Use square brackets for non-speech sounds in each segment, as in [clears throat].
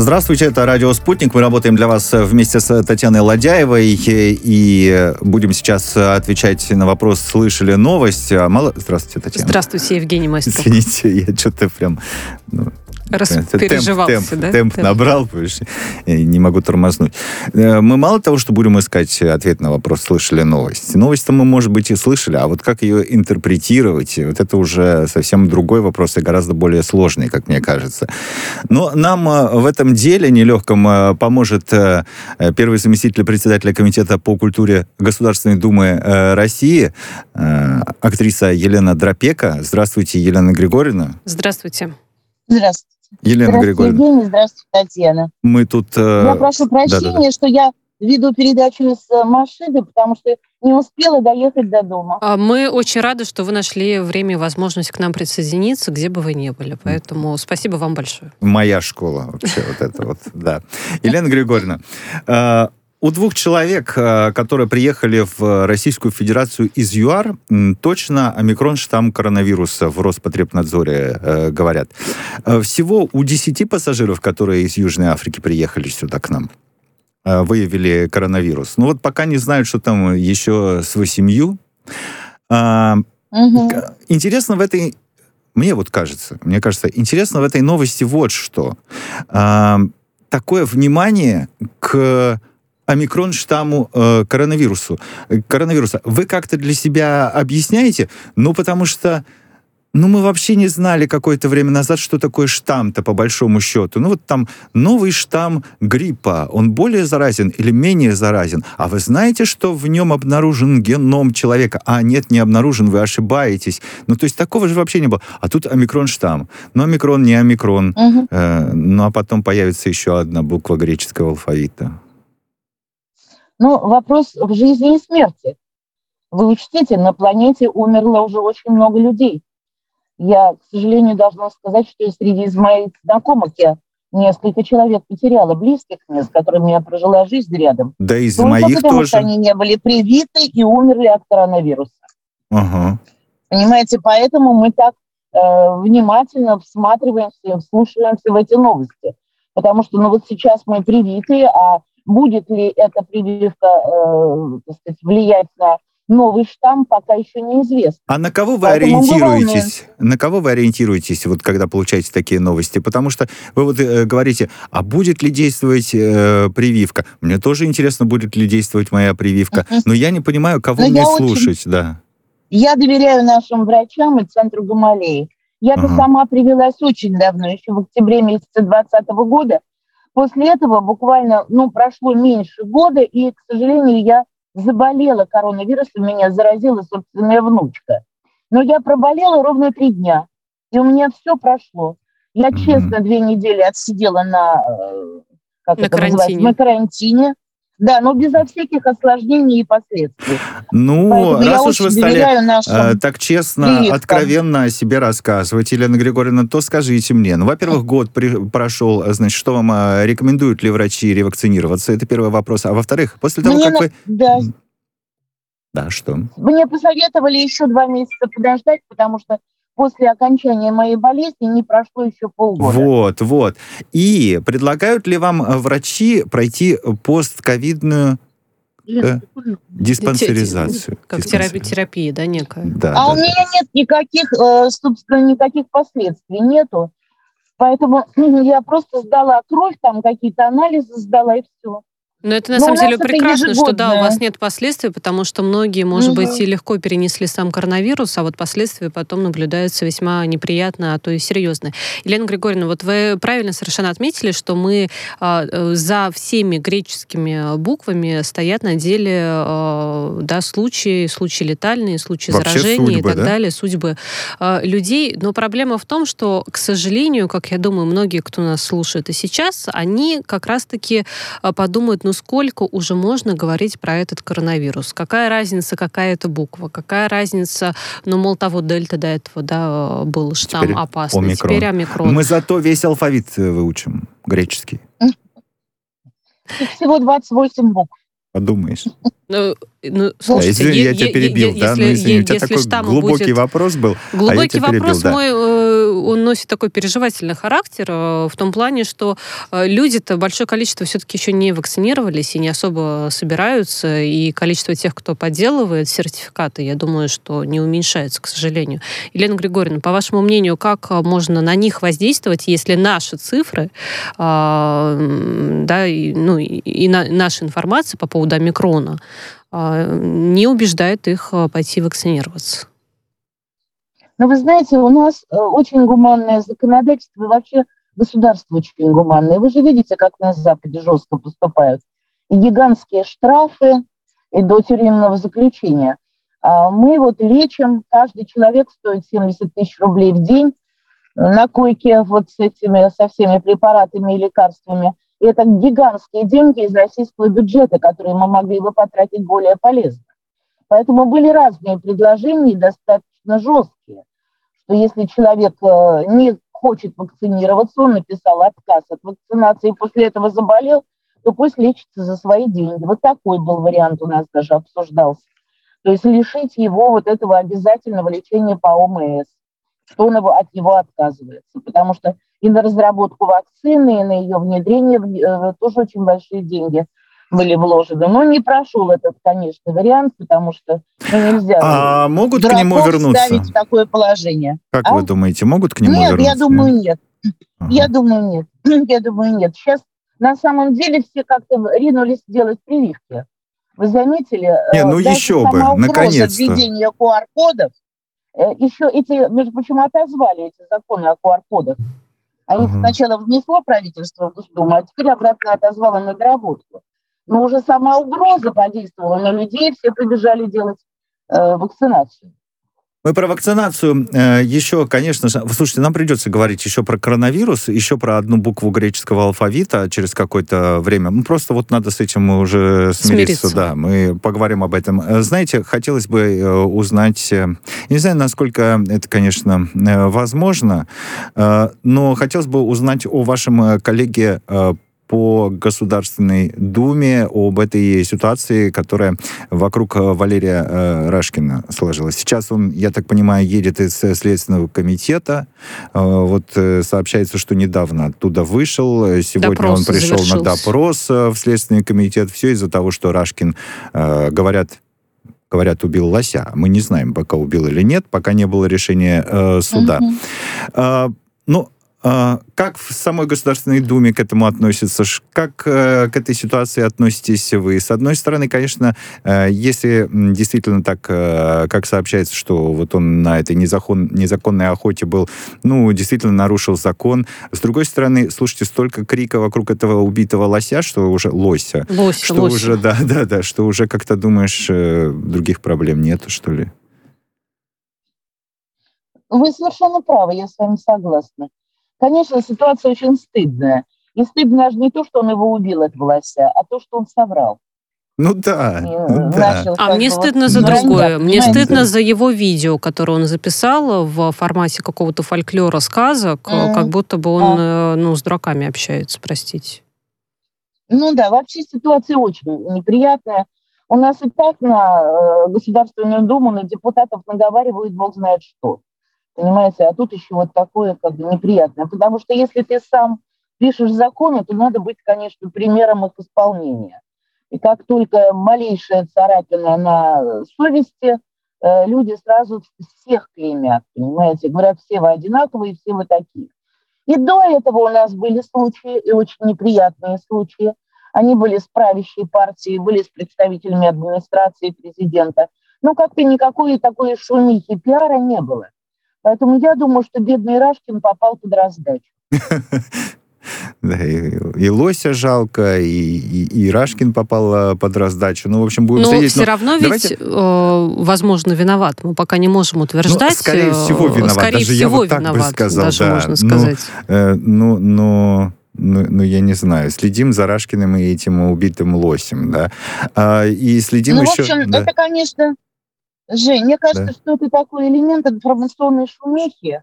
Здравствуйте, это радио «Спутник». Мы работаем для вас вместе с Татьяной Ладяевой и будем сейчас отвечать на вопрос, слышали новость. Мало... Здравствуйте, Татьяна. Здравствуйте, Евгений Мастер. Извините, я что-то прям... Ну, Распереживался, темп, да? Темп, темп набрал, потому не могу тормознуть. Э, мы мало того, что будем искать ответ на вопрос, слышали новость. Новость-то мы, может быть, и слышали, а вот как ее интерпретировать, вот это уже совсем другой вопрос и гораздо более сложный, как мне кажется. Но нам э, в этом деле нелегком э, поможет первый заместитель председателя Комитета по культуре Государственной Думы России, актриса Елена Дропека. Здравствуйте, Елена Григорьевна. Здравствуйте. Здравствуйте. Елена здравствуйте, Григорьевна. Евгений, здравствуйте, Татьяна. Мы тут... Э... Я прошу прощения, да, да, да. что я веду передачу из э, машины, потому что не успела доехать до дома. А мы очень рады, что вы нашли время и возможность к нам присоединиться, где бы вы ни были. Поэтому спасибо вам большое. Моя школа вообще вот это вот, да. Елена Григорьевна, э, у двух человек, э, которые приехали в Российскую Федерацию из ЮАР, точно омикрон штамм коронавируса в Роспотребнадзоре э, говорят. Э, всего у 10 пассажиров, которые из Южной Африки приехали сюда к нам, выявили коронавирус. Ну вот пока не знают, что там еще с восемью. Угу. Интересно в этой мне вот кажется, мне кажется, интересно в этой новости вот что. А, такое внимание к омикрон штамму э, коронавирусу, коронавируса. Вы как-то для себя объясняете? Ну, потому что ну, мы вообще не знали какое-то время назад, что такое штамм-то, по большому счету. Ну, вот там новый штамм гриппа, он более заразен или менее заразен. А вы знаете, что в нем обнаружен геном человека? А, нет, не обнаружен, вы ошибаетесь. Ну, то есть такого же вообще не было. А тут омикрон-штамм. Ну, омикрон не омикрон. Угу. Э, ну, а потом появится еще одна буква греческого алфавита. Но ну, вопрос в жизни и смерти. Вы учтите, на планете умерло уже очень много людей. Я, к сожалению, должна сказать, что среди из моих знакомых я несколько человек потеряла, близких мне, с которыми я прожила жизнь рядом. Да, из Только моих потому, тоже. что они не были привиты и умерли от коронавируса. Ага. Понимаете, поэтому мы так э, внимательно всматриваемся, вслушиваемся в эти новости. Потому что, ну вот сейчас мы привиты, а Будет ли эта прививка э, сказать, влиять на новый штамм, пока еще неизвестно. А на кого вы Поэтому ориентируетесь? На кого вы ориентируетесь, вот когда получаете такие новости? Потому что вы вот э, говорите, а будет ли действовать э, прививка? Мне тоже интересно, будет ли действовать моя прививка. Но я не понимаю, кого Но мне слушать, очень... да. Я доверяю нашим врачам и центру Гамалеи. Я-то ага. сама привелась очень давно, еще в октябре месяца 2020 года. После этого буквально, ну, прошло меньше года, и, к сожалению, я заболела коронавирусом, меня заразила собственная внучка. Но я проболела ровно три дня, и у меня все прошло. Я, честно, две недели отсидела на, э, как на это карантине. на карантине. Да, но безо всяких осложнений и последствий. Ну, Поэтому раз уж вы стали э, так честно, прививкам. откровенно о себе рассказывать, Елена Григорьевна, то скажите мне. Ну, во-первых, год при, прошел, значит, что вам э, рекомендуют ли врачи ревакцинироваться? Это первый вопрос. А во-вторых, после того, Мне как на... вы... Да. Да, что? Мне посоветовали еще два месяца подождать, потому что после окончания моей болезни не прошло еще полгода. Вот, вот. И предлагают ли вам э, врачи пройти постковидную э, диспансеризацию? Как терапия, терапия, да, некая? Да, а да, у да. меня нет никаких, э, собственно, никаких последствий, нету. Поэтому [clears throat] я просто сдала кровь, там какие-то анализы сдала и все. Но это на Но самом деле прекрасно, что да, у вас нет последствий, потому что многие, может угу. быть, и легко перенесли сам коронавирус, а вот последствия потом наблюдаются весьма неприятно, а то и серьезно. Елена Григорьевна, вот вы правильно совершенно отметили, что мы э, за всеми греческими буквами стоят на деле э, да, случаи, случаи летальные, случаи Вообще заражения судьбы, и так да? далее, судьбы э, людей. Но проблема в том, что, к сожалению, как я думаю, многие, кто нас слушает и сейчас, они как раз-таки подумают, ну сколько уже можно говорить про этот коронавирус? Какая разница, какая это буква? Какая разница, ну, мол, того дельта до этого, да, был штамм теперь опасный, омикрон. теперь омикрон. Мы зато весь алфавит э, выучим, греческий. Всего 28 букв. Подумаешь. Ну, ну, слушайте, да, извини, я тебя перебил, да? Если, ну, извини, у тебя такой глубокий будет... вопрос был, Глубокий а я вопрос перебил, мой, э, он носит такой переживательный характер в том плане, что люди-то большое количество все-таки еще не вакцинировались и не особо собираются, и количество тех, кто подделывает сертификаты, я думаю, что не уменьшается, к сожалению. Елена Григорьевна, по вашему мнению, как можно на них воздействовать, если наши цифры, да, и, ну, и наша информация по поводу омикрона не убеждает их пойти вакцинироваться? Но вы знаете, у нас э, очень гуманное законодательство, и вообще государство очень гуманное. Вы же видите, как на Западе жестко поступают. И гигантские штрафы, и до тюремного заключения. А мы вот лечим, каждый человек стоит 70 тысяч рублей в день на койке вот с этими, со всеми препаратами и лекарствами. И это гигантские деньги из российского бюджета, которые мы могли бы потратить более полезно. Поэтому были разные предложения, достаточно жесткие что если человек э, не хочет вакцинироваться, он написал отказ от вакцинации и после этого заболел, то пусть лечится за свои деньги. Вот такой был вариант у нас даже обсуждался. То есть лишить его вот этого обязательного лечения по ОМС, что он его, от него отказывается. Потому что и на разработку вакцины, и на ее внедрение э, тоже очень большие деньги были вложены. Но не прошел этот, конечно, вариант, потому что ну, нельзя а могут к нему вернуться? ставить в такое положение. Как а? вы думаете, могут к нему нет, вернуться? Нет, я думаю, нет. Ага. Я думаю, нет. [clears throat] Я думаю, нет. Сейчас на самом деле все как-то ринулись делать прививки. Вы заметили? Не, ну еще бы, наконец-то. введение QR-кодов, э, еще эти, между прочим, отозвали эти законы о QR-кодах. Они ага. сначала внесло правительство в Госдуму, а теперь обратно отозвало на доработку. Но уже сама угроза подействовала на людей, все побежали делать э, вакцинацию. Мы про вакцинацию э, еще, конечно же, слушайте, нам придется говорить еще про коронавирус, еще про одну букву греческого алфавита через какое-то время. Ну, просто вот надо с этим уже смириться, смириться. да, мы поговорим об этом. Э, знаете, хотелось бы э, узнать, э, не знаю, насколько это, конечно, возможно, э, но хотелось бы узнать о вашем коллеге э, по Государственной Думе об этой ситуации, которая вокруг э, Валерия э, Рашкина сложилась. Сейчас он, я так понимаю, едет из Следственного комитета. Э, вот э, сообщается, что недавно оттуда вышел. Сегодня допрос он пришел завершился. на допрос э, в Следственный комитет. Все из-за того, что Рашкин, э, говорят, говорят, убил лося. Мы не знаем, пока убил или нет, пока не было решения э, суда. Угу. Э, ну, как в самой Государственной Думе к этому относятся? Как э, к этой ситуации относитесь вы? С одной стороны, конечно, э, если действительно так, э, как сообщается, что вот он на этой незакон, незаконной охоте был, ну, действительно нарушил закон. С другой стороны, слушайте, столько крика вокруг этого убитого лося, что уже лося, лось, что лось. уже, да, да, да, что уже как-то думаешь, других проблем нету, что ли? Вы совершенно правы, я с вами согласна. Конечно, ситуация очень стыдная. И стыдно даже не то, что он его убил, этого лося, а то, что он соврал. Ну да. Ну, да. А мне стыдно вот за другое. Мне понимаете? стыдно за его видео, которое он записал в формате какого-то фольклора сказок, mm-hmm. как будто бы он а. ну, с дураками общается, простите. Ну да, вообще ситуация очень неприятная. У нас и так на э, Государственную Думу, на депутатов наговаривают бог знает что. Понимаете, а тут еще вот такое как бы неприятное. Потому что если ты сам пишешь законы, то надо быть, конечно, примером их исполнения. И как только малейшая царапина на совести, э, люди сразу всех клеймят, понимаете, говорят, все вы одинаковые, все вы такие. И до этого у нас были случаи, и очень неприятные случаи. Они были с правящей партией, были с представителями администрации президента. Но как-то никакой такой шумихи пиара не было. Поэтому я думаю, что бедный Рашкин попал под раздачу. [laughs] Да, и, и Лося жалко, и, и, и Рашкин попал под раздачу. Ну, в общем, будем Но следить. все но равно давайте... ведь, э, возможно, виноват. Мы пока не можем утверждать. Ну, скорее всего, виноват. Скорее даже всего, я вот так виноват, бы сказал. даже да. можно сказать. Ну, э, ну, ну, ну, ну, я не знаю, следим за Рашкиным и этим убитым лосем, да, а, и следим ну, еще... в общем, да. это, конечно, Жень, мне кажется, да. что это такой элемент информационной шумихи,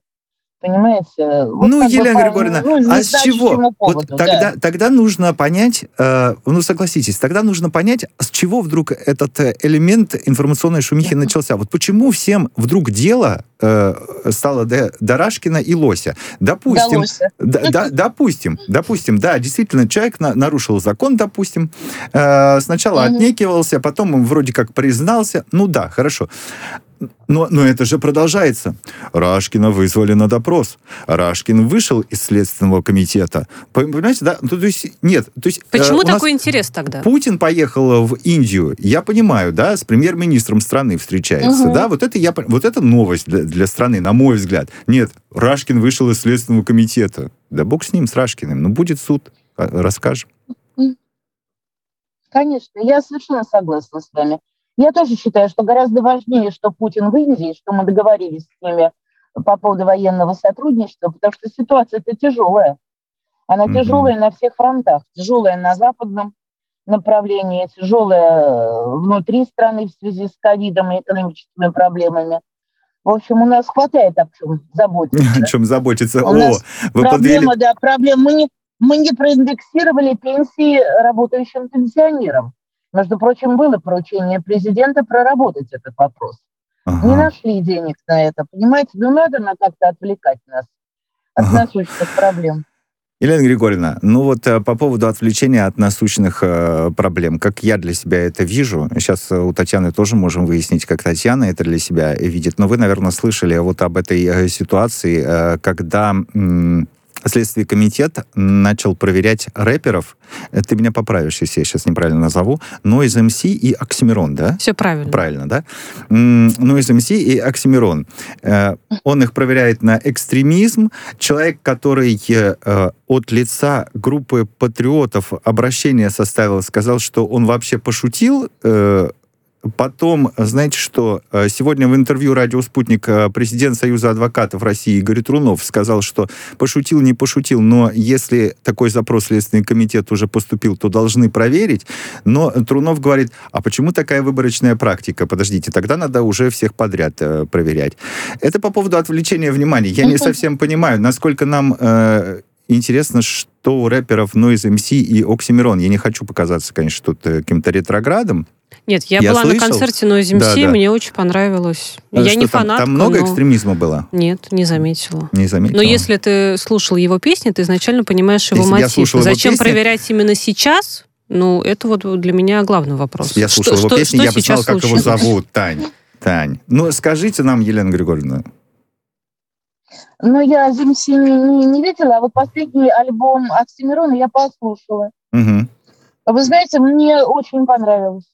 понимаете? Вот ну, Елена бы, Григорьевна, ну, а с чего? Поводу, вот тогда, да. тогда нужно понять, э, ну, согласитесь, тогда нужно понять, с чего вдруг этот э, элемент информационной шумихи начался. Вот почему всем вдруг дело э, стало до, до Рашкина и Лося? Допустим, да, да, [laughs] допустим, допустим, да, действительно, человек на, нарушил закон, допустим, э, сначала uh-huh. отнекивался, потом он вроде как признался, ну да, хорошо. Но, но это же продолжается. Рашкина вызвали на допрос. Рашкин вышел из Следственного комитета. Понимаете, да? Ну, то есть, нет. То есть, Почему э, такой интерес тогда? Путин поехал в Индию, я понимаю, да, с премьер-министром страны встречается, угу. да, вот это, я, вот это новость для, для страны, на мой взгляд. Нет, Рашкин вышел из Следственного комитета. Да бог с ним, с Рашкиным. Ну, будет суд, расскажем. Конечно, я совершенно согласна с вами. Я тоже считаю, что гораздо важнее, что Путин в Индии, что мы договорились с ними по поводу военного сотрудничества, потому что ситуация это тяжелая. Она mm-hmm. тяжелая на всех фронтах. Тяжелая на западном направлении, тяжелая внутри страны в связи с ковидом и экономическими проблемами. В общем, у нас хватает о чем заботиться. О чем заботиться. У О, нас вы проблема, подвели... да, проблема. Мы не, мы не проиндексировали пенсии работающим пенсионерам. Между прочим, было поручение президента проработать этот вопрос. Ага. Не нашли денег на это, понимаете? Ну, надо на как-то отвлекать нас от ага. насущных проблем. Елена Григорьевна, ну вот э, по поводу отвлечения от насущных э, проблем, как я для себя это вижу, сейчас э, у Татьяны тоже можем выяснить, как Татьяна это для себя видит, но вы, наверное, слышали вот об этой ситуации, когда Следственный комитет начал проверять рэперов. Э, ты меня поправишь, если я сейчас неправильно назову. Но из МС и Оксимирон, да? Все правильно. Правильно, да? Но из МС и Оксимирон. Э, он их проверяет на экстремизм. Человек, который э, от лица группы патриотов обращение составил, сказал, что он вообще пошутил Потом, знаете что, э, сегодня в интервью «Радио Спутник» э, президент Союза адвокатов России Игорь Трунов сказал, что пошутил, не пошутил, но если такой запрос Следственный комитет уже поступил, то должны проверить. Но Трунов говорит, а почему такая выборочная практика? Подождите, тогда надо уже всех подряд э, проверять. Это по поводу отвлечения внимания. Я не совсем понимаю, насколько нам э, интересно, что у рэперов Noise MC и Оксимирон. Я не хочу показаться, конечно, тут каким-то ретроградом, нет, я, я была слышал. на концерте Noise MC, да, да. мне очень понравилось. А я не фанат. Там много но... экстремизма было? Нет, не заметила. Не заметила. Но если ты слушал его песни, ты изначально понимаешь его если мотив. Я слушал Зачем его песни... проверять именно сейчас? Ну, это вот для меня главный вопрос. Я слушал что, его песни, что я бы знал, как его зовут. Тань. Тань. Ну, скажите нам, Елена Григорьевна. Ну, я Зимси не, не, не видела, а вот последний альбом Оксимирона я послушала. Угу. Вы знаете, мне очень понравилось.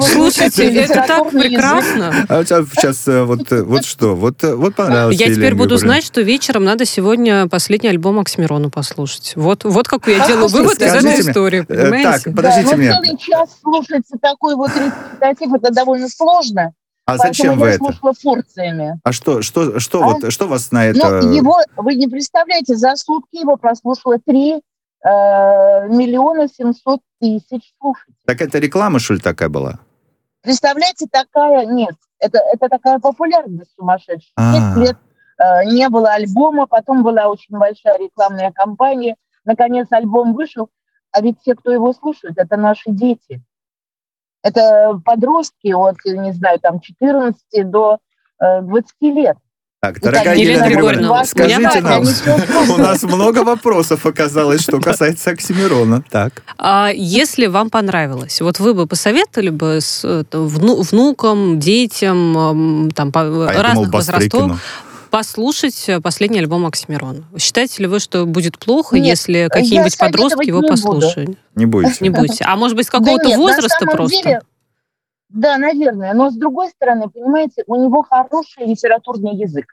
Слушайте, это так прекрасно. А у тебя сейчас э, вот, э, вот что? Вот, э, вот понравилось. Я теперь буду знать, что вечером надо сегодня последний альбом Оксимирона послушать. Вот, вот какой я делаю вывод из этой истории, понимаете? Так, подождите меня. целый час слушать такой вот речитатив, это довольно сложно. А зачем вы это? порциями. А что, что, что, а? вот, что вас на это... Ну, его, вы не представляете, за сутки его прослушало три э, миллиона семьсот тысяч слушателей. Так это реклама, что ли, такая была? Представляете, такая, нет, это, это такая популярность сумасшедшая. А. лет э, не было альбома, потом была очень большая рекламная кампания, наконец альбом вышел, а ведь те, кто его слушает, это наши дети. Это подростки от, не знаю, там 14 до э, 20 лет. Так, дорогая Елена, Елена Григорьевна, скажите нам, [laughs] у нас много вопросов оказалось, что касается Оксимирона. Так. А если вам понравилось, вот вы бы посоветовали бы с вну, внукам, детям, там, по а разных думал, возрастов послушать последний альбом Оксимирона. Считаете ли вы, что будет плохо, нет, если какие-нибудь подростки его послушают? Буду. Не будете. Не будете. А может быть, с какого-то да возраста просто? Деле, да, наверное. Но с другой стороны, понимаете, у него хороший литературный язык.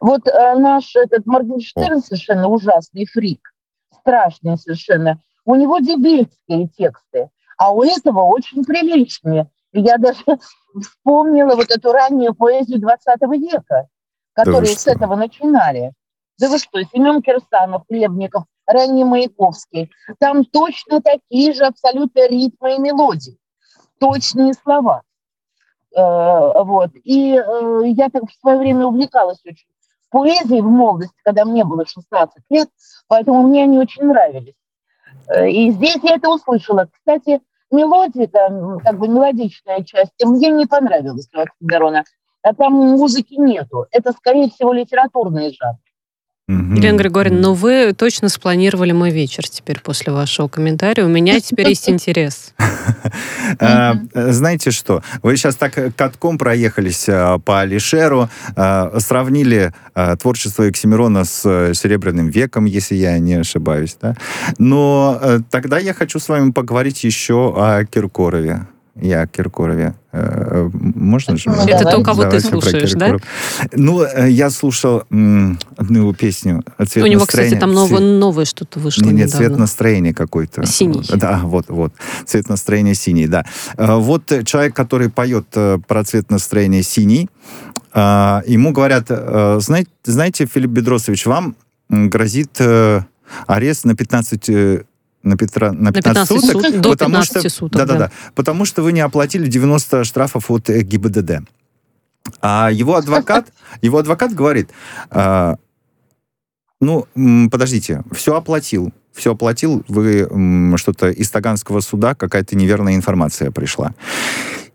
Вот э, наш этот Моргенштерн совершенно ужасный фрик, страшный совершенно. У него дебильские тексты, а у этого очень приличные. Я даже [laughs] вспомнила вот эту раннюю поэзию 20 века, которые да с этого начинали. Да вы что, Семен Кирсанов, Хлебников, ранний Маяковский. Там точно такие же абсолютно ритмы и мелодии точные слова. Э, вот. И э, я так в свое время увлекалась очень поэзией в молодости, когда мне было 16 лет, поэтому мне они очень нравились. Э, и здесь я это услышала. Кстати, мелодика, как бы мелодичная часть, мне не понравилась у Оксимирона. А там музыки нету. Это, скорее всего, литературный жанр. Угу. Елена Григорьевна, ну вы точно спланировали мой вечер теперь после вашего комментария. У меня теперь есть интерес. [laughs] А, знаете что? Вы сейчас так катком проехались а, по Алишеру, сравнили творчество Оксимирона с Серебряным веком, если я не ошибаюсь. Но э, тогда я хочу с вами поговорить еще о Киркорове я о Киркорове. Э, можно же? Это то, кого ты слушаешь, да? Ну, э, я слушал одну его песню. Цвет У него, кстати, там новое, новое что-то вышло Нет, нет, цвет настроения какой-то. Синий. Да, вот, вот. Цвет настроения синий, да. Э, вот человек, который поет про цвет настроения синий, ему говорят, знаете, знаете Филипп Бедросович, вам грозит арест на 15 на, Петра, на 15, на 15 суток, суток, до потому 15 что, суток. Да, да, да. Потому что вы не оплатили 90 штрафов от ГИБДД. А его адвокат, [laughs] его адвокат говорит, а, ну, подождите, все оплатил, все оплатил, вы что-то из Таганского суда, какая-то неверная информация пришла.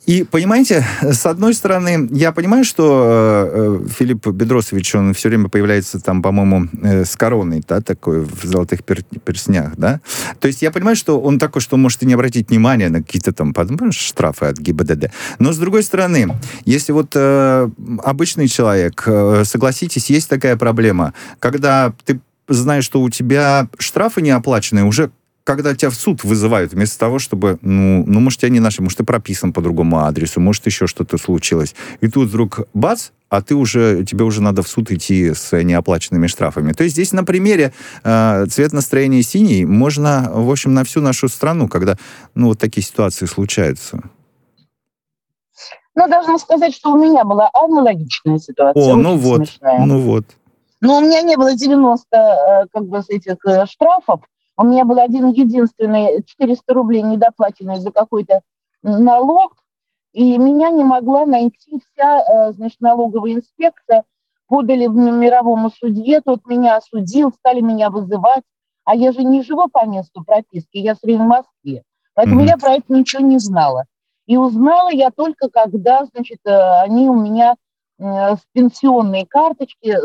И, понимаете, с одной стороны, я понимаю, что э, Филипп Бедросович, он все время появляется там, по-моему, э, с короной, да, такой, в золотых пер перснях, да. То есть я понимаю, что он такой, что может и не обратить внимания на какие-то там, понимаешь, штрафы от ГИБДД. Но, с другой стороны, если вот э, обычный человек, э, согласитесь, есть такая проблема, когда ты знаешь, что у тебя штрафы не оплачены, уже когда тебя в суд вызывают, вместо того, чтобы, ну, ну может, тебя не нашли, может, ты прописан по другому адресу, может, еще что-то случилось. И тут вдруг бац, а ты уже, тебе уже надо в суд идти с неоплаченными штрафами. То есть здесь на примере э, цвет настроения синий можно, в общем, на всю нашу страну, когда, ну, вот такие ситуации случаются. Ну, должна сказать, что у меня была аналогичная ситуация. О, ну вот, смешная. ну вот. Но у меня не было 90 э, как бы, этих э, штрафов, у меня был один единственный 400 рублей недоплаченный за какой-то налог, и меня не могла найти вся, э, значит, налоговая инспекция. Подали в мировому судье, тот меня осудил, стали меня вызывать. А я же не живу по месту прописки, я все время в Москве. Поэтому mm-hmm. я про это ничего не знала. И узнала я только, когда, значит, э, они у меня э, с пенсионной карточки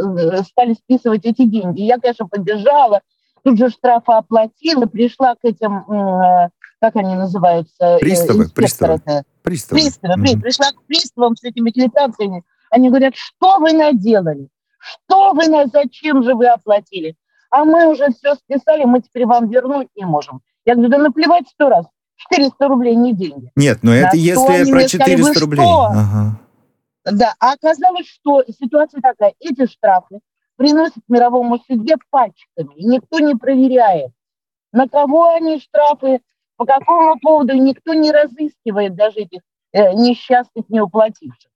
стали списывать эти деньги. Я, конечно, побежала, тут же штрафы оплатила, пришла к этим, э, как они называются? Э, приставы, приставы. Приставы. Приставы, mm-hmm. пришла к приставам с этими квитанциями. Они говорят, что вы наделали? Что вы, на, зачем же вы оплатили? А мы уже все списали, мы теперь вам вернуть не можем. Я говорю, да наплевать сто раз. 400 рублей не деньги. Нет, но это если про 400 сказали, рублей. Ага. Да, а оказалось, что ситуация такая. Эти штрафы приносят мировому судье пачками, никто не проверяет, на кого они штрафы, по какому поводу, никто не разыскивает даже этих э, несчастных неуплативших.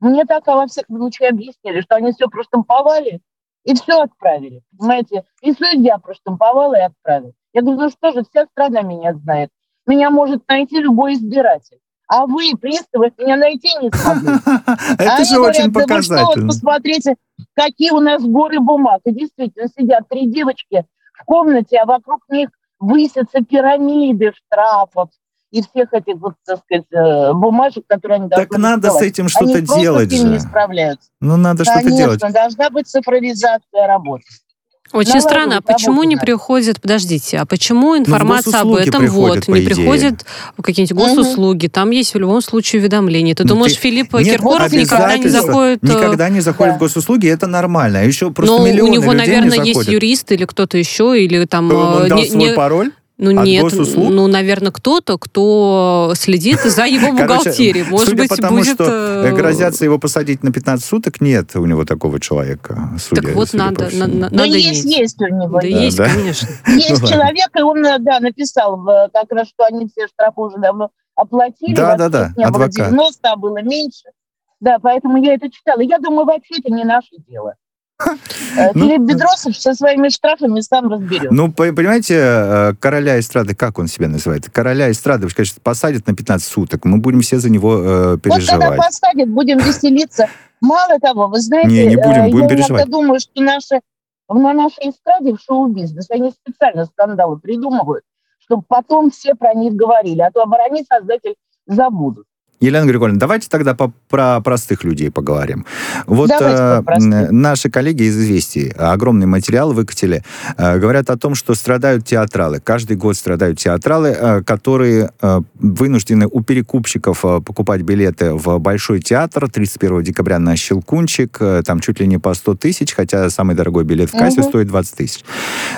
Мне так, а во всяком случае, объяснили, что они все проштамповали и все отправили, понимаете? И судья проштамповал и отправил. Я говорю, ну что же, вся страна меня знает. Меня может найти любой избиратель. А вы, приставы, меня найти не смогли. [laughs] Это же очень показательно. Посмотрите, какие у нас горы бумаг. И действительно сидят три девочки в комнате, а вокруг них высятся пирамиды штрафов и всех этих, вот, так сказать, э, бумажек, которые они Так надо с этим что-то делать же. не справляются. Ну, надо что-то делать. Конечно, должна быть цифровизация работы. Очень странно, а почему не приходит, подождите, а почему ну, информация об этом вот, не приходит какие-нибудь госуслуги, угу. там есть в любом случае уведомления. Ты ну, думаешь, ты... Филипп Нет, Киркоров никогда не заходит... Э, никогда не заходит да. в госуслуги, это нормально. А еще просто Но миллионы у него, наверное, есть юрист или кто-то еще, или там... Он э, дал свой не... пароль? Ну От нет, госуслуг? ну, наверное, кто-то, кто следит за его [laughs] бухгалтерией. Может судя быть, по тому, будет... что э, грозятся его посадить на 15 суток, нет у него такого человека. Судя, так вот надо, на, надо ну, есть, есть у него. Да, есть, да? конечно. [laughs] Есть ну, человек, и он, да, написал как раз, что они все штрафы уже давно оплатили. Да, да, да, не адвокат. было 90, а было меньше. Да, поэтому я это читала. Я думаю, вообще это не наше дело. Э, ну, Филипп Бедросов со своими штрафами сам разберет. Ну, понимаете, э, короля эстрады, как он себя называет? Короля эстрады, конечно, посадят на 15 суток. Мы будем все за него э, переживать. Вот когда посадят, будем веселиться. Мало того, вы знаете, не, не будем, будем я переживать. думаю, что наши, на нашей эстраде в шоу-бизнесе они специально скандалы придумывают, чтобы потом все про них говорили, а то оборони создатель забудут. Елена Григорьевна, давайте тогда по, про простых людей поговорим. Вот э, наши коллеги из «Известий» огромный материал выкатили, э, говорят о том, что страдают театралы. Каждый год страдают театралы, э, которые э, вынуждены у перекупщиков э, покупать билеты в Большой театр 31 декабря на Щелкунчик, э, там чуть ли не по 100 тысяч, хотя самый дорогой билет в кассе угу. стоит 20 тысяч.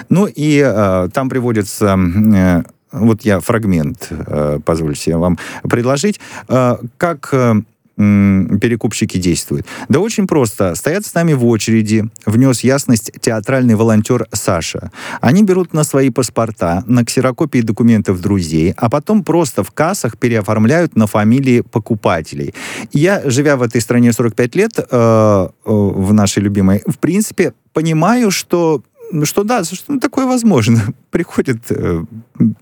Ну и э, там приводится... Э, вот я фрагмент, э, позвольте вам предложить, э, как э, перекупщики действуют? Да очень просто. Стоят с нами в очереди, внес ясность театральный волонтер Саша. Они берут на свои паспорта, на ксерокопии документов друзей, а потом просто в кассах переоформляют на фамилии покупателей. Я, живя в этой стране 45 лет, в нашей любимой, в принципе, понимаю, что что да, что ну, такое возможно. [laughs] Приходят э,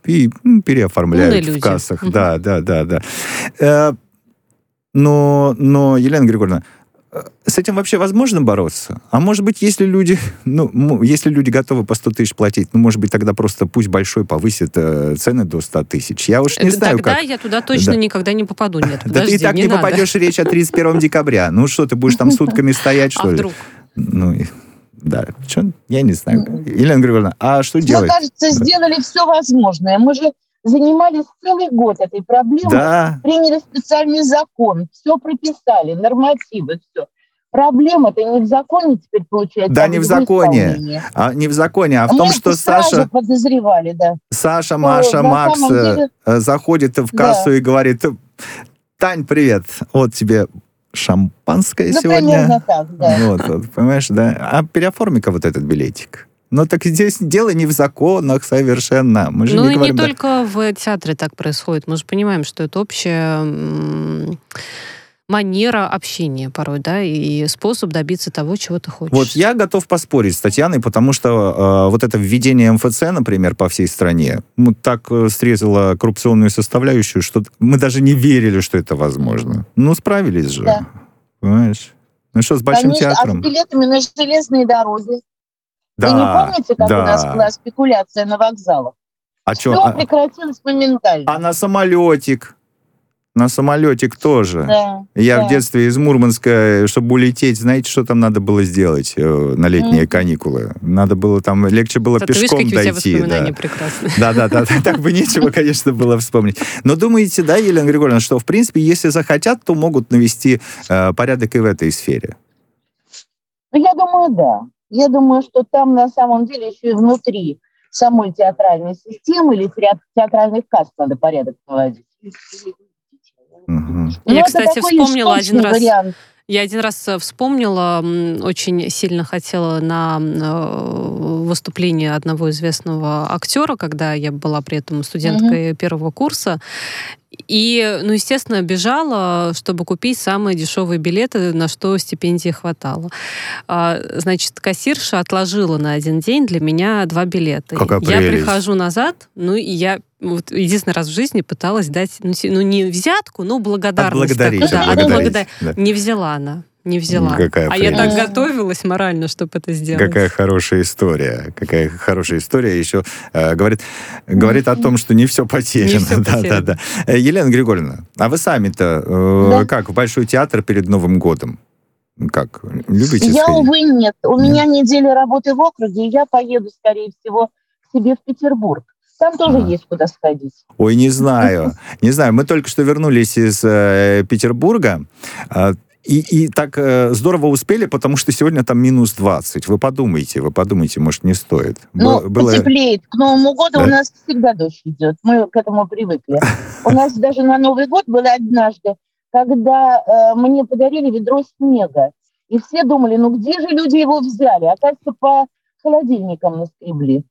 и ну, переоформляют в кассах. Угу. Да, да, да, да. Э, но, но, Елена Григорьевна, э, с этим вообще возможно бороться? А может быть, если люди, [laughs] ну, если люди готовы по 100 тысяч платить, ну, может быть, тогда просто пусть большой повысит э, цены до 100 тысяч. Я уж не Тогда знаю, Тогда как... я туда точно да. никогда не попаду. Нет, подожди, [laughs] да ты и так не, не попадешь, речь о 31 декабря. Ну что, ты будешь там сутками стоять, что а ли? вдруг? Ну, да, что, я не знаю. Елена Григорьевна, а что делать? Мне кажется, сделали все возможное. Мы же занимались целый год этой проблемой, да. приняли специальный закон, все прописали, нормативы, все. Проблема-то не в законе теперь получается. Да, а не в законе. А, не в законе, а в том, что Саша... подозревали, да. Саша, Маша, Макс э, деле... заходит в кассу да. и говорит, Тань, привет, вот тебе шампанское ну, сегодня. так, да. Вот, вот, понимаешь, да? А переоформи-ка вот этот билетик. Но так здесь дело не в законах совершенно. Мы же ну не и говорим, не да... только в театре так происходит. Мы же понимаем, что это общее манера общения порой, да, и способ добиться того, чего ты хочешь. Вот я готов поспорить с Татьяной, потому что э, вот это введение МФЦ, например, по всей стране, ну, так э, срезало коррупционную составляющую, что мы даже не верили, что это возможно. Ну, справились же. Да. Понимаешь? Ну что, с Большим Конечно, театром? А с билетами на железные дороги? Да, Вы не помните, как да. у нас была спекуляция на вокзалах? А Все что? прекратилось моментально. А на самолетик? На самолетик тоже. Да, Я да. в детстве из Мурманска, чтобы улететь, знаете, что там надо было сделать э, на летние mm. каникулы? Надо было там, легче было да, пешком видишь, дойти. У тебя да. прекрасные. Да, да, да, так бы нечего, конечно, было вспомнить. Но думаете, да, Елена Григорьевна, что, в принципе, если захотят, то могут навести э, порядок и в этой сфере? Ну, я думаю, да. Я думаю, что там на самом деле еще и внутри самой театральной системы или театральных касс надо порядок наводить. Угу. Я, кстати, вспомнила один раз. Вариант. Я один раз э, вспомнила, очень сильно хотела на э, выступление одного известного актера, когда я была при этом студенткой mm первого курса. И, ну, естественно, бежала, чтобы купить самые дешевые билеты, на что стипендии хватало. А, значит, кассирша отложила на один день для меня два билета. Какая я прихожу назад, ну, и я вот единственный раз в жизни пыталась дать, ну, ну не взятку, но благодарность. Отблагодарить. Да, отблагодарить. Да. Не взяла она не взяла. Какая а я так готовилась морально, чтобы это сделать. Какая хорошая история. Какая хорошая история. Еще э, говорит, говорит о том, что не все потеряно. Не все [laughs] да, да, да. Э, Елена Григорьевна, а вы сами-то э, да. как, в Большой театр перед Новым годом? Как, любите Я, сходить? увы, нет. У нет. меня неделя работы в округе, и я поеду, скорее всего, к себе в Петербург. Там тоже а. есть куда сходить. Ой, не знаю. [laughs] Не знаю. Мы только что вернулись из э, Петербурга. А, и, и так э, здорово успели, потому что сегодня там минус 20. Вы подумайте, вы подумайте, может, не стоит. Ну, Было... потеплеет. К Новому году да. у нас всегда дождь идет. Мы к этому привыкли. У нас даже на Новый год было однажды, когда э, мне подарили ведро снега. И все думали, ну где же люди его взяли? Оказывается, по холодильникам наскребли.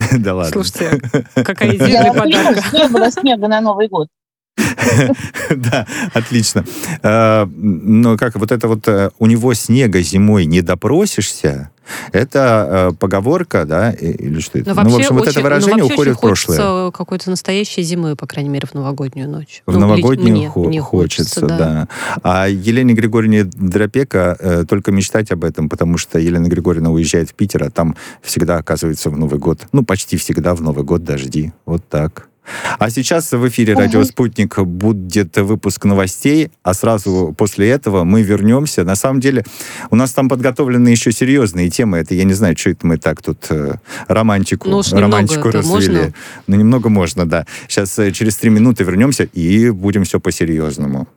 [laughs] Да ладно. Слушайте, какая идея для подарка. Не было снега на Новый год. [laughs] Да, отлично. А, но как вот это вот э, у него снега зимой не допросишься, это э, поговорка, да, или что это? Но ну, в общем, вот это выражение уходит в прошлое. какой-то настоящей зимы, по крайней мере, в новогоднюю ночь. В ну, новогоднюю хочется, да. А Елене Григорьевне Дропека э, только мечтать об этом, потому что Елена Григорьевна уезжает в Питер, а там всегда оказывается в Новый год, ну, почти всегда в Новый год дожди. Вот так. А сейчас в эфире «Радио Спутник» будет выпуск новостей, а сразу после этого мы вернемся. На самом деле у нас там подготовлены еще серьезные темы. Это я не знаю, что это мы так тут э, романтику, ну, романтику развели. Можно? Ну, немного можно, да. Сейчас э, через три минуты вернемся и будем все по-серьезному.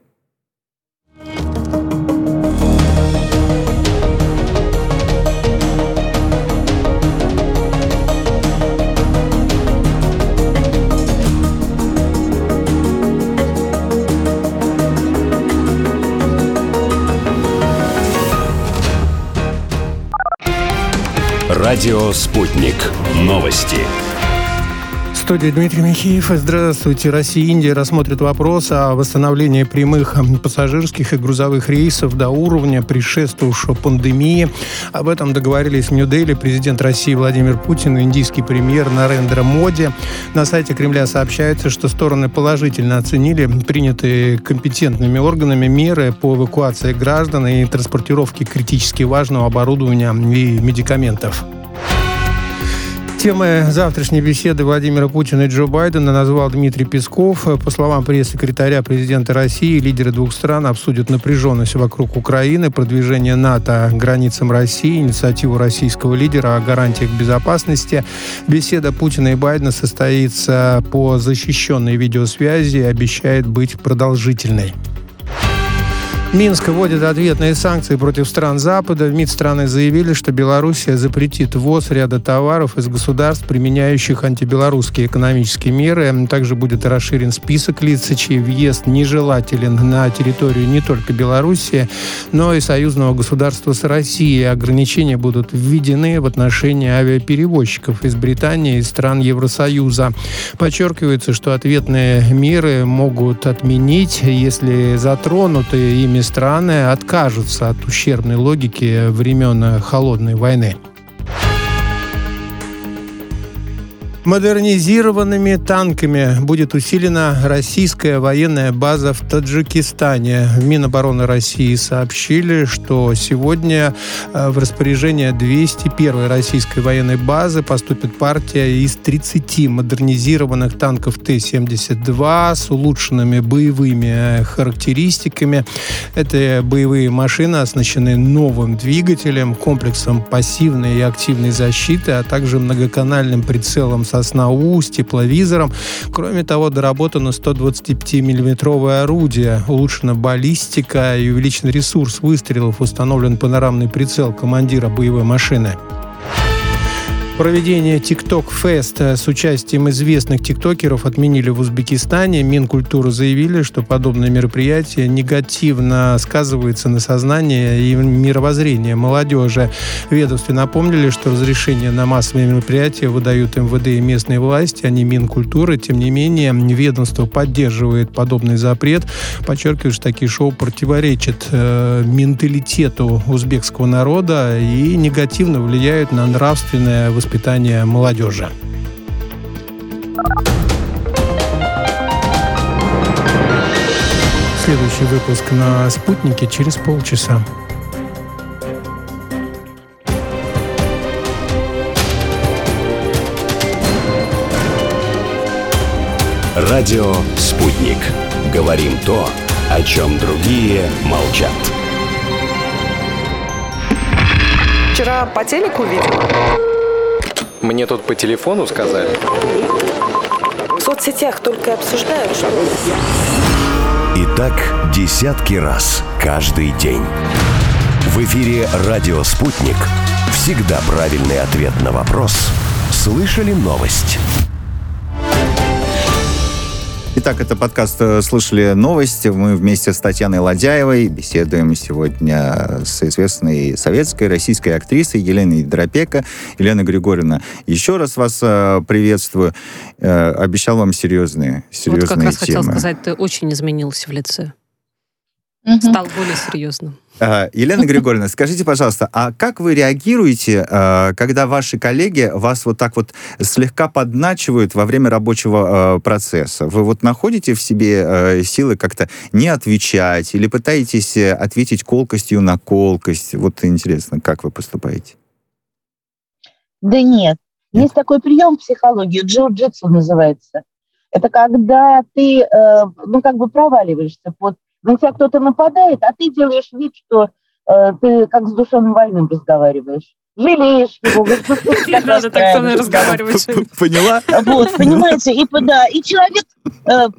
Радио «Спутник». Новости. В студии Дмитрий Михеев. Здравствуйте. Россия и Индия рассмотрят вопрос о восстановлении прямых пассажирских и грузовых рейсов до уровня предшествовавшего пандемии. Об этом договорились в Нью-Дели президент России Владимир Путин и индийский премьер Нарендра Моди. На сайте Кремля сообщается, что стороны положительно оценили принятые компетентными органами меры по эвакуации граждан и транспортировке критически важного оборудования и медикаментов. Темой завтрашней беседы Владимира Путина и Джо Байдена назвал Дмитрий Песков. По словам пресс-секретаря президента России, лидеры двух стран обсудят напряженность вокруг Украины, продвижение НАТО границам России, инициативу российского лидера о гарантиях безопасности. Беседа Путина и Байдена состоится по защищенной видеосвязи и обещает быть продолжительной. Минск вводит ответные санкции против стран Запада. В МИД страны заявили, что Белоруссия запретит ввоз ряда товаров из государств, применяющих антибелорусские экономические меры. Также будет расширен список лиц, чей въезд нежелателен на территорию не только Белоруссии, но и союзного государства с Россией. Ограничения будут введены в отношении авиаперевозчиков из Британии и стран Евросоюза. Подчеркивается, что ответные меры могут отменить, если затронутые ими страны откажутся от ущербной логики времен Холодной войны. Модернизированными танками будет усилена российская военная база в Таджикистане. В Минобороны России сообщили, что сегодня э, в распоряжение 201 российской военной базы поступит партия из 30 модернизированных танков Т-72 с улучшенными боевыми э, характеристиками. Эти боевые машины оснащены новым двигателем, комплексом пассивной и активной защиты, а также многоканальным прицелом «Сосна-У» с тепловизором. Кроме того, доработано 125-миллиметровое орудие, улучшена баллистика и увеличен ресурс выстрелов, установлен панорамный прицел командира боевой машины. Проведение TikTok Fest с участием известных тиктокеров отменили в Узбекистане. Минкультуры заявили, что подобное мероприятие негативно сказывается на сознании и мировоззрении молодежи. Ведомстве напомнили, что разрешение на массовые мероприятия выдают МВД и местные власти, а не Минкультуры. Тем не менее, ведомство поддерживает подобный запрет, подчеркивает, что такие шоу противоречат э, менталитету узбекского народа и негативно влияют на нравственное воспитание воспитания молодежи. Следующий выпуск на «Спутнике» через полчаса. Радио «Спутник». Говорим то, о чем другие молчат. Вчера по телеку видела. Мне тут по телефону сказали. В соцсетях только обсуждают, что... И так десятки раз каждый день. В эфире «Радио Спутник». Всегда правильный ответ на вопрос. Слышали новость? Итак, это подкаст э, «Слышали новости». Мы вместе с Татьяной Ладяевой беседуем сегодня с известной советской, российской актрисой Еленой Дропека. Елена Григорьевна, еще раз вас э, приветствую. Э, обещал вам серьезные, серьезные вот как раз темы. хотел сказать, ты очень изменился в лице. Стал более серьезным. Елена Григорьевна, скажите, пожалуйста, а как вы реагируете, а, когда ваши коллеги вас вот так вот слегка подначивают во время рабочего а, процесса? Вы вот находите в себе а, силы как-то не отвечать или пытаетесь э, ответить колкостью на колкость? Вот интересно, как вы поступаете? Да нет. Есть такой прием в психологии, джиу-джитсу называется. Это когда ты, э, ну, как бы проваливаешься под на тебя кто-то нападает, а ты делаешь вид, что э, ты как с душевным больным разговариваешь. Жалеешь его. Не [laughs] надо так со мной разговаривать. Поняла? Вот, [laughs] понимаете, и, да, и человек э, э,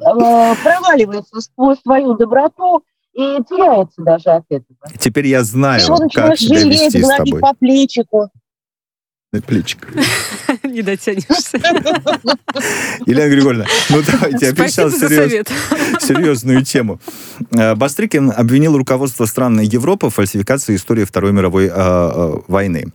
проваливается сквозь твою доброту, и теряется даже от этого. Теперь я знаю, и он как себя жалеть, вести с гладить тобой. по плечику. Плечико. [laughs] Не дотянешься. [laughs] Елена Григорьевна, ну давайте, опять сейчас серьез- [laughs] серьезную тему. Э, Бастрыкин обвинил руководство стран Европы в фальсификации истории Второй мировой э, э, войны.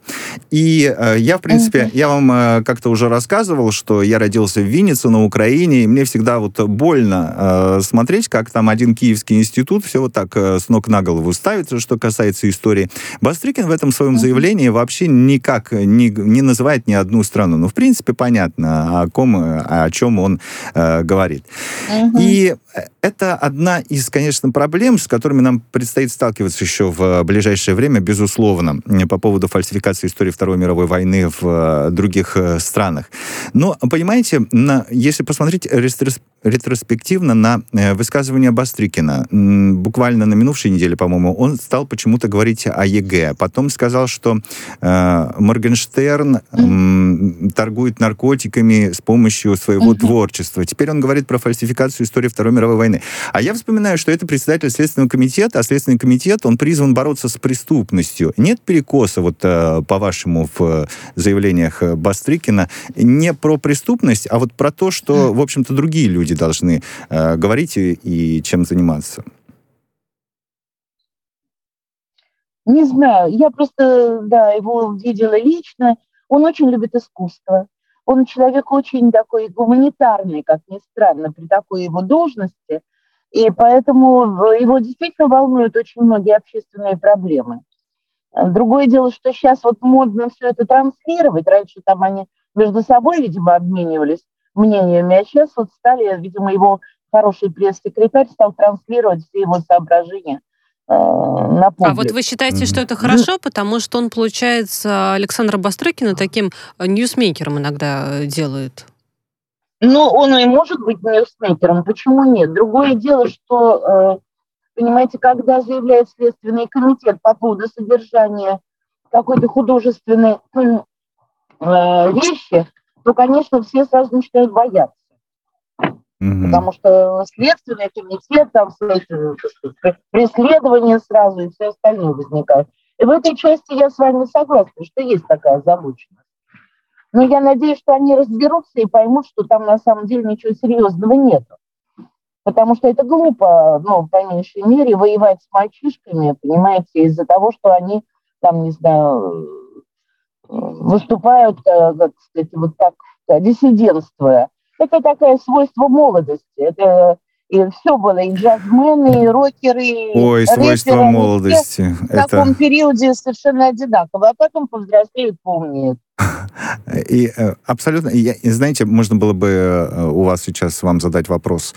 И э, я, в принципе, я вам э, как-то уже рассказывал, что я родился в Виннице на Украине, и мне всегда вот больно смотреть, как там один киевский институт все вот так с ног на голову ставится, что касается истории. Бастрыкин в этом своем заявлении вообще никак не, не называет ни одну страну. Ну, в принципе, понятно, о ком, о чем он э, говорит. И это одна из, конечно, проблем, с которыми нам предстоит сталкиваться еще в ближайшее время, безусловно, по поводу фальсификации истории Второй мировой войны в э, других э, странах. Но, понимаете, на, если посмотреть ретрос- ретроспективно на э, высказывание Бастрыкина, буквально на минувшей неделе, по-моему, он стал почему-то говорить о ЕГЭ. Потом сказал, что э, Моргенштерн м, торгует наркотиками с помощью своего творчества. Теперь он говорит про фальсификацию истории Второй мировой войны. А я вспоминаю, что это председатель Следственного комитета, а Следственный комитет, он призван бороться с преступностью. Нет перекоса, вот э, по-вашему, в э, заявлениях э, Бастрыкина, не про преступность, а вот про то, что, в общем-то, другие люди должны э, говорить и чем заниматься. Не знаю, я просто, да, его видела лично. Он очень любит искусство. Он человек очень такой гуманитарный, как ни странно, при такой его должности. И поэтому его действительно волнуют очень многие общественные проблемы. Другое дело, что сейчас вот модно все это транслировать. Раньше там они между собой, видимо, обменивались мнениями, а сейчас вот стали, видимо, его хороший пресс-секретарь стал транслировать все его соображения э, на публику. А вот вы считаете, что это хорошо, потому что он, получается, Александра Бастрыкина таким э, ньюсмейкером иногда э, делает? Ну, он и может быть ньюсмейкером, почему нет? Другое дело, что, понимаете, когда заявляет Следственный комитет по поводу содержания какой-то художественной вещи, то, конечно, все сразу начинают бояться. Мгм. Потому что Следственный комитет, там преследования сразу и все остальное возникает. И в этой части я с вами согласна, что есть такая озабоченность. Но я надеюсь, что они разберутся и поймут, что там на самом деле ничего серьезного нет. Потому что это глупо, ну, по меньшей мере, воевать с мальчишками, понимаете, из-за того, что они там, не знаю, выступают, э, как сказать, вот так, диссидентствуя. Это такое свойство молодости. Это и все было, и джазмены, и рокеры, и Ой, свойство рэперы, молодости. в таком Это... периоде совершенно одинаково, а потом повзрослеют, поумнеют. [laughs] И э, абсолютно, я- знаете, можно было бы э, у вас сейчас вам задать вопрос,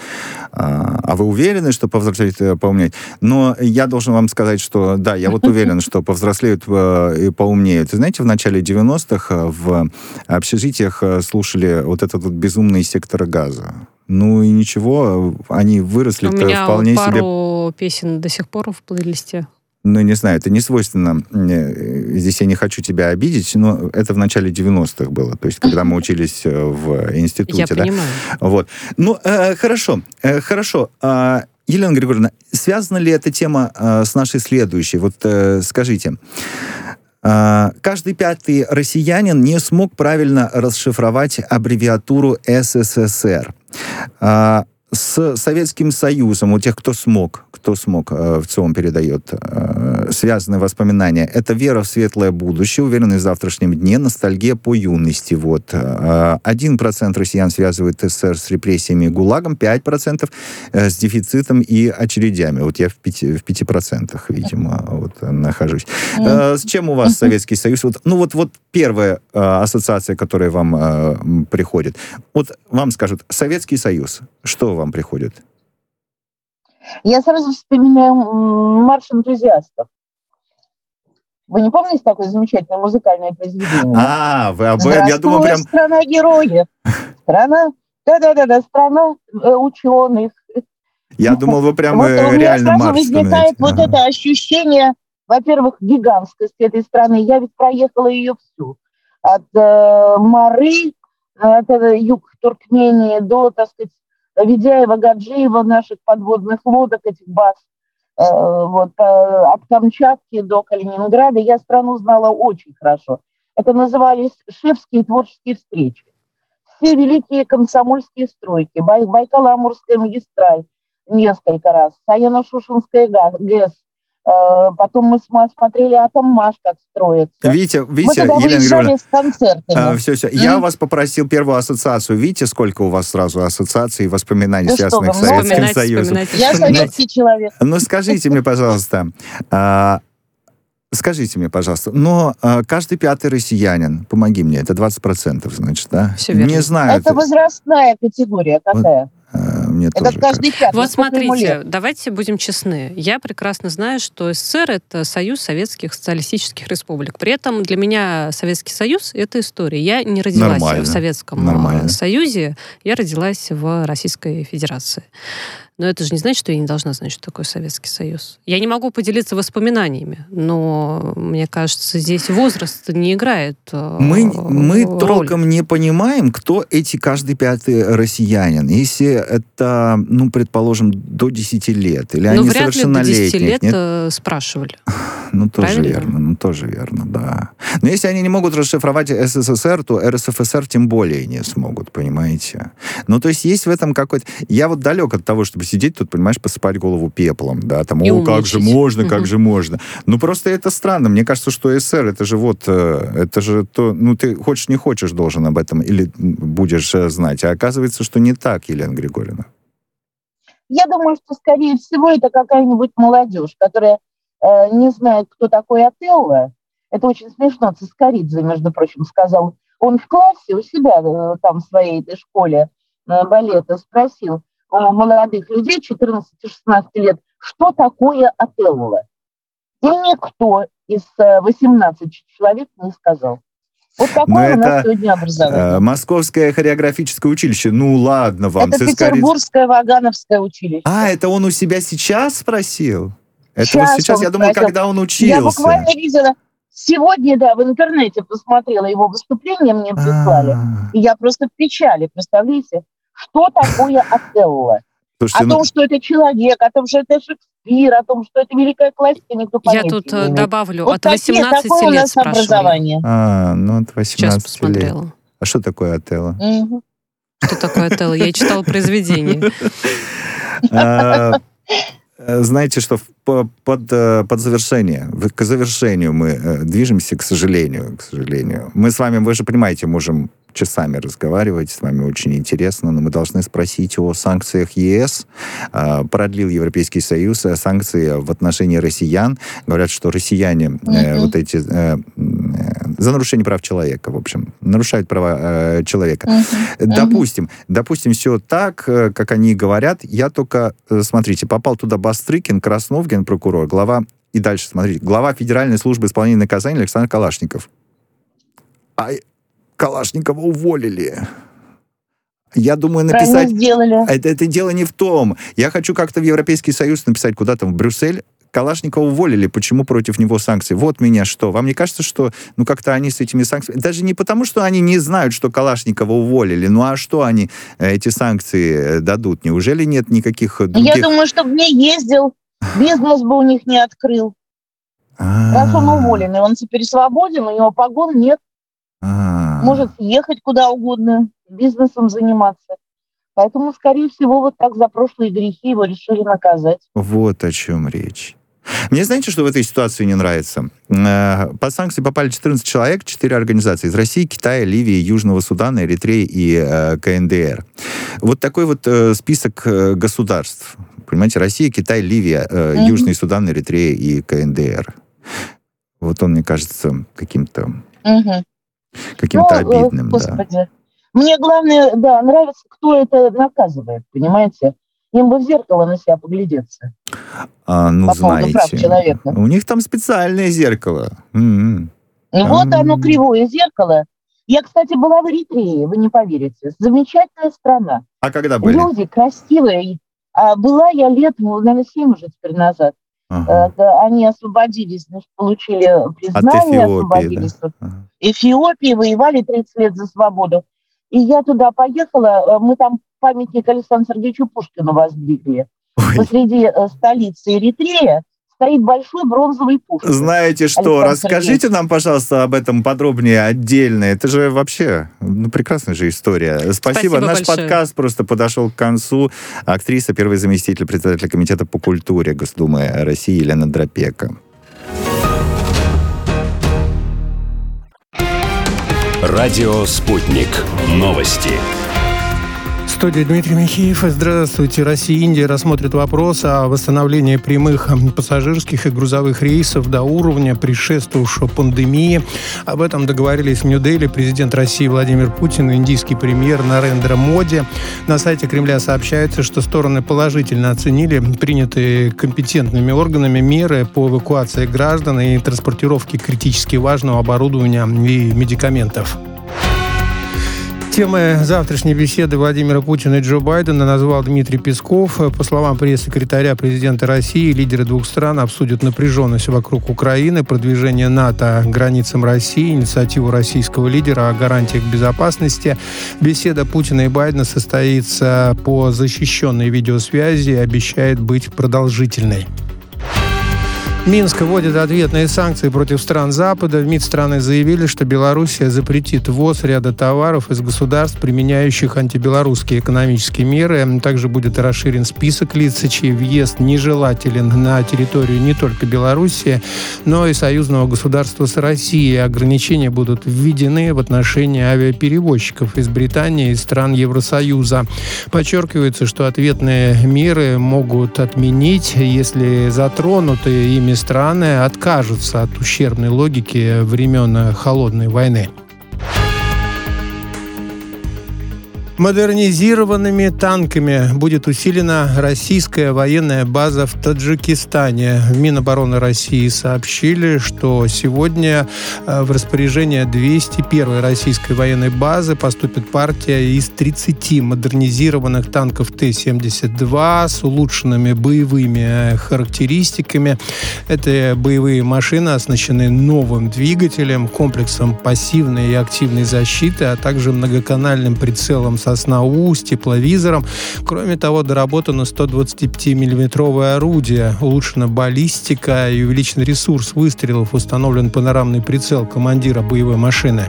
а а вы уверены, что повзрослеют и поумнеют? Но я должен вам сказать, что да, я вот уверен, что повзрослеют э, и поумнеют. Знаете, в начале 90-х э, в общежитиях э, слушали вот этот вот безумный сектор газа. Ну и ничего, они выросли У меня вполне себе пару песен до сих пор в плейлисте. ну, не знаю, это не свойственно. э, Здесь я не хочу тебя обидеть, но это в начале 90-х было, то есть когда мы [laughs] учились э, в институте. Я да? понимаю. Вот. Ну, э, хорошо, э, хорошо. А, Елена Григорьевна, связана ли эта тема э, с нашей следующей? Вот э, скажите, каждый пятый россиянин не смог правильно расшифровать аббревиатуру СССР. С Советским Союзом, у тех, кто смог, кто смог, э, в целом передает э, связанные воспоминания, это вера в светлое будущее, уверенность в завтрашнем дне, ностальгия по юности. Вот. Э, один процент россиян связывает СССР с репрессиями и ГУЛАГом, 5% с дефицитом и очередями. Вот я в 5%, в 5% видимо, вот, нахожусь. С чем у вас Советский Союз? Вот, ну вот, вот первая ассоциация, которая вам приходит. Вот вам скажут, Советский Союз, что вам приходит? Я сразу вспоминаю марш энтузиастов. Вы не помните такое замечательное музыкальное произведение? А, вы об этом, я думаю, прям... страна героев. Страна, да-да-да, страна э, ученых. Я думал, вы прям вот э, реально марш возникает вот ага. это ощущение, во-первых, гигантскости этой страны. Я ведь проехала ее всю. От э, Мары, от э, юг Туркмении до, так сказать, Ведяева, Гаджиева, наших подводных лодок, этих баз, э, вот, э, от Камчатки до Калининграда, я страну знала очень хорошо. Это назывались шефские творческие встречи. Все великие комсомольские стройки, Бай, Байкало-Амурская магистраль несколько раз, Саяно-Шушинская ГЭС, потом мы смотрели «Атоммаш», как строится. Витя, Витя, мы Елена Григорьевна, с концертами. А, все, все. Mm. Я вас попросил первую ассоциацию. Видите, сколько у вас сразу ассоциаций и воспоминаний, да связанных с Советским Союзом? Я советский человек. Ну, скажите мне, пожалуйста, а, Скажите мне, пожалуйста, но э, каждый пятый россиянин, помоги мне, это 20%, значит, да? Все верно. Не знаю. Это, это... возрастная категория какая? Вот мне это тоже каждый кажется. Вот смотрите, давайте будем честны. Я прекрасно знаю, что СССР — это Союз Советских Социалистических Республик. При этом для меня Советский Союз — это история. Я не родилась Нормально. в Советском Нормально. Союзе, я родилась в Российской Федерации. Но это же не значит, что я не должна знать, что такое Советский Союз. Я не могу поделиться воспоминаниями, но мне кажется, здесь возраст не играет э, Мы, мы роль. толком не понимаем, кто эти каждый пятый россиянин. Если это, ну, предположим, до 10 лет, или ну, они вряд совершеннолетние. Ли до 10 лет нет? Э, спрашивали. [sighs] Ну, тоже Правильно? верно, ну, тоже верно, да. Но если они не могут расшифровать СССР, то РСФСР тем более не смогут, понимаете? Ну, то есть есть в этом какой-то... Я вот далек от того, чтобы сидеть тут, понимаешь, посыпать голову пеплом, да, там, И о, как же можно, как же можно. Ну, просто это странно. Мне кажется, что СССР, это же вот, э, это же то, ну, ты хочешь, не хочешь, должен об этом или будешь э, знать. А оказывается, что не так, Елена Григорьевна. Я думаю, что, скорее всего, это какая-нибудь молодежь, которая Э, не знает, кто такой Отелло. Это очень смешно. Цискоридзе, между прочим, сказал. Он в классе у себя, э, там, в своей этой школе э, балета спросил молодых людей 14-16 лет, что такое Отелло. И никто из 18 человек не сказал. Вот такое у нас сегодня образование. Московское хореографическое училище. Ну ладно вам. Это Петербургское Вагановское училище. А, это он у себя сейчас спросил? Это сейчас, вот сейчас я думаю, когда он учился. Я буквально видела, сегодня, да, в интернете посмотрела его выступление, мне прислали. А. И я просто в печали, представляете? Что такое Отелло? Слушайте, о том, ну... что это человек, о том, что это Шекспир, о том, что это великая классика, никто Я тут не э, добавлю, вот от 18 такие, лет спрашивали. образование. А, ну от 18 Сейчас посмотрела. лет. А что такое Отелло? Что такое Отелло? Я читала произведение. [laughs] А, Э, знаете, что под, э, под завершение, к завершению мы движемся, к сожалению, к сожалению. Мы с вами, вы же понимаете, можем часами разговаривать, с вами очень интересно, но мы должны спросить о санкциях ЕС. А, продлил Европейский Союз санкции в отношении россиян. Говорят, что россияне mm-hmm. вот эти за нарушение прав человека, в общем, нарушают права э, человека. Uh-huh. Допустим, uh-huh. допустим, все так, э, как они говорят. Я только, э, смотрите, попал туда Бастрыкин, Краснов, генпрокурор, глава, и дальше, смотрите, глава Федеральной службы исполнения наказаний Александр Калашников. А Калашникова уволили. Я думаю, написать... Это, это дело не в том. Я хочу как-то в Европейский Союз написать куда-то в Брюссель, Калашникова уволили, почему против него санкции? Вот меня что. Вам не кажется, что ну как-то они с этими санкциями... Даже не потому, что они не знают, что Калашникова уволили, ну а что они э, эти санкции э, дадут? Неужели нет никаких других... Я думаю, что не ездил, бизнес бы у них не открыл. А. Раз он уволен, и он теперь свободен, у него погон нет. А. Может ехать куда угодно, бизнесом заниматься. Поэтому, скорее всего, вот так за прошлые грехи его решили наказать. Вот о чем речь. Мне знаете, что в этой ситуации не нравится? Э, под санкции попали 14 человек, 4 организации из России, Китая, Ливии, Южного Судана, Эритреи и э, КНДР. Вот такой вот э, список государств. Понимаете, Россия, Китай, Ливия, mm-hmm. Южный Судан, Эритрея и КНДР. Вот он, мне кажется, каким-то mm-hmm. Каким-то ну, обидным. Господи. Да. Мне главное, да, нравится, кто это наказывает, понимаете? Им бы в зеркало на себя поглядеться. А, ну, по знаете, прав человека. у них там специальное зеркало. Mm-hmm. Вот mm-hmm. оно, кривое зеркало. Я, кстати, была в Эритрее, вы не поверите. Замечательная страна. А когда были? Люди красивые. А была я лет, ну, наверное, 7 уже теперь назад. Ага. Э, они освободились, значит, получили признание, От Эфиопии, освободились. Да. Ага. Эфиопии воевали 30 лет за свободу. И я туда поехала, э, мы там памятник Александру Сергеевичу Пушкину воздвигли. Ой. Посреди э, столицы Эритрея стоит большой бронзовый Пушкин. Знаете что, Александр расскажите Сергеевич. нам, пожалуйста, об этом подробнее, отдельно. Это же вообще ну, прекрасная же история. Спасибо. Спасибо Наш большое. подкаст просто подошел к концу. Актриса, первый заместитель председателя Комитета по культуре Госдумы России Елена Дропека. Радио «Спутник». Новости студии Дмитрий Михеев. Здравствуйте. Россия и Индия рассмотрят вопрос о восстановлении прямых пассажирских и грузовых рейсов до уровня предшествовавшего пандемии. Об этом договорились в Нью-Дели президент России Владимир Путин и индийский премьер Нарендра Моди. На сайте Кремля сообщается, что стороны положительно оценили принятые компетентными органами меры по эвакуации граждан и транспортировке критически важного оборудования и медикаментов. Темой завтрашней беседы Владимира Путина и Джо Байдена назвал Дмитрий Песков. По словам пресс-секретаря президента России, лидеры двух стран обсудят напряженность вокруг Украины, продвижение НАТО границам России, инициативу российского лидера о гарантиях безопасности. Беседа Путина и Байдена состоится по защищенной видеосвязи и обещает быть продолжительной. Минск вводит ответные санкции против стран Запада. В МИД страны заявили, что Белоруссия запретит ввоз ряда товаров из государств, применяющих антибелорусские экономические меры. Также будет расширен список лиц, чей въезд нежелателен на территорию не только Белоруссии, но и союзного государства с Россией. Ограничения будут введены в отношении авиаперевозчиков из Британии и стран Евросоюза. Подчеркивается, что ответные меры могут отменить, если затронутые ими страны откажутся от ущербной логики времен Холодной войны. Модернизированными танками будет усилена российская военная база в Таджикистане. В Минобороны России сообщили, что сегодня э, в распоряжение 201 российской военной базы поступит партия из 30 модернизированных танков Т-72 с улучшенными боевыми характеристиками. Эти боевые машины оснащены новым двигателем, комплексом пассивной и активной защиты, а также многоканальным прицелом со СНАУ с тепловизором. Кроме того, доработано 125-миллиметровое орудие, улучшена баллистика и увеличен ресурс выстрелов, установлен панорамный прицел командира боевой машины.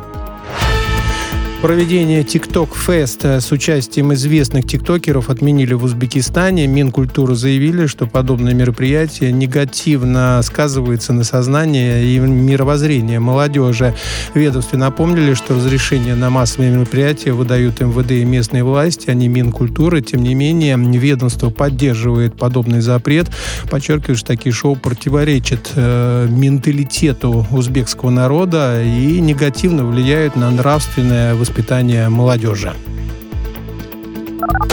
Проведение TikTok Fest с участием известных тиктокеров отменили в Узбекистане. Минкультуры заявили, что подобное мероприятие негативно сказывается на сознании и мировоззрении молодежи. Ведомстве напомнили, что разрешение на массовые мероприятия выдают МВД и местные власти, а не Минкультуры. Тем не менее, ведомство поддерживает подобный запрет, подчеркивает, что такие шоу противоречат э, менталитету узбекского народа и негативно влияют на нравственное воспитание воспитания молодежи.